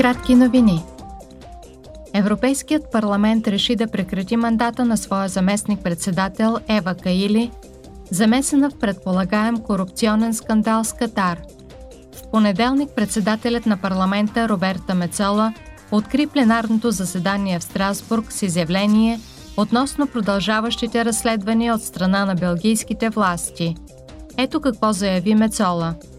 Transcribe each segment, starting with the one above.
Кратки новини. Европейският парламент реши да прекрати мандата на своя заместник-председател Ева Каили, замесена в предполагаем корупционен скандал с Катар. В понеделник председателят на парламента Роберта Мецола откри пленарното заседание в Страсбург с изявление относно продължаващите разследвания от страна на белгийските власти. Ето какво заяви Мецола –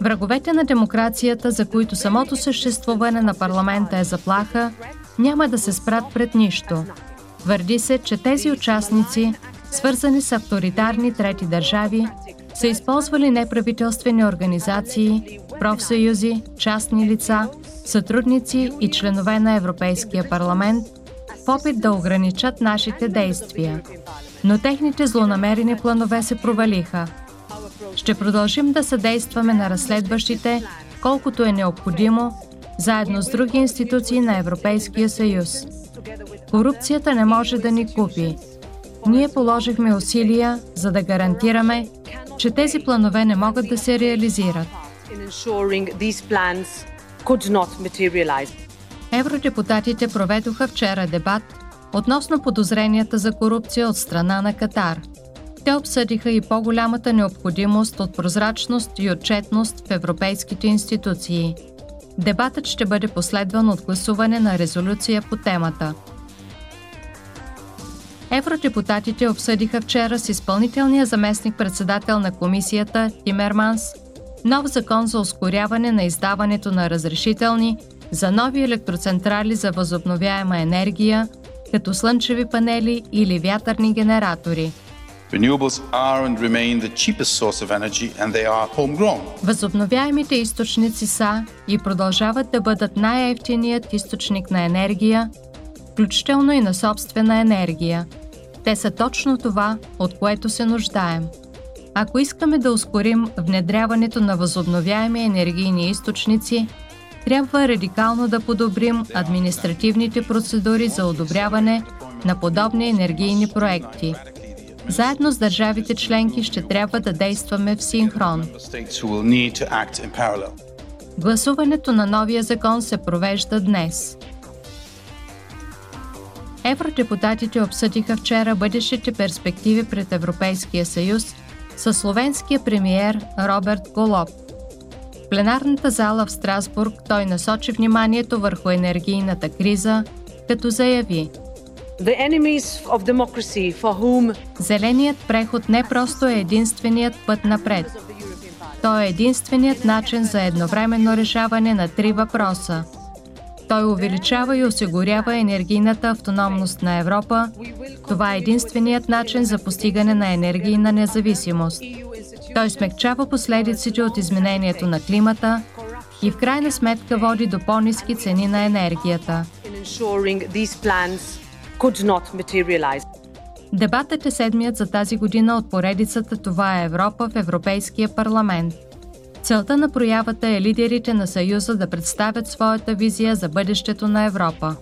Враговете на демокрацията, за които самото съществуване на парламента е заплаха, няма да се спрат пред нищо. Твърди се, че тези участници, свързани с авторитарни трети държави, са използвали неправителствени организации, профсъюзи, частни лица, сътрудници и членове на Европейския парламент в опит да ограничат нашите действия. Но техните злонамерени планове се провалиха – ще продължим да съдействаме на разследващите, колкото е необходимо, заедно с други институции на Европейския съюз. Корупцията не може да ни купи. Ние положихме усилия, за да гарантираме, че тези планове не могат да се реализират. Евродепутатите проведоха вчера дебат относно подозренията за корупция от страна на Катар – те обсъдиха и по-голямата необходимост от прозрачност и отчетност в европейските институции. Дебатът ще бъде последван от гласуване на резолюция по темата. Евродепутатите обсъдиха вчера с изпълнителния заместник-председател на комисията Тимерманс нов закон за ускоряване на издаването на разрешителни за нови електроцентрали за възобновяема енергия, като слънчеви панели или вятърни генератори – Възобновяемите източници са и продължават да бъдат най-ефтиният източник на енергия, включително и на собствена енергия. Те са точно това, от което се нуждаем. Ако искаме да ускорим внедряването на възобновяеми енергийни източници, трябва радикално да подобрим административните процедури за одобряване на подобни енергийни проекти – заедно с държавите членки ще трябва да действаме в синхрон. Гласуването на новия закон се провежда днес. Евродепутатите обсъдиха вчера бъдещите перспективи пред Европейския съюз със словенския премиер Роберт Голоб. В пленарната зала в Страсбург той насочи вниманието върху енергийната криза, като заяви – whom... Зеленият преход не просто е единственият път напред. Той е единственият начин за едновременно решаване на три въпроса. Той увеличава и осигурява енергийната автономност на Европа. Това е единственият начин за постигане на енергийна независимост. Той смягчава последиците от изменението на климата и в крайна сметка води до по-низки цени на енергията could not materialize. Дебатът е седмият за тази година от поредицата Това е Европа в Европейския парламент. Целта на проявата е лидерите на Съюза да представят своята визия за бъдещето на Европа.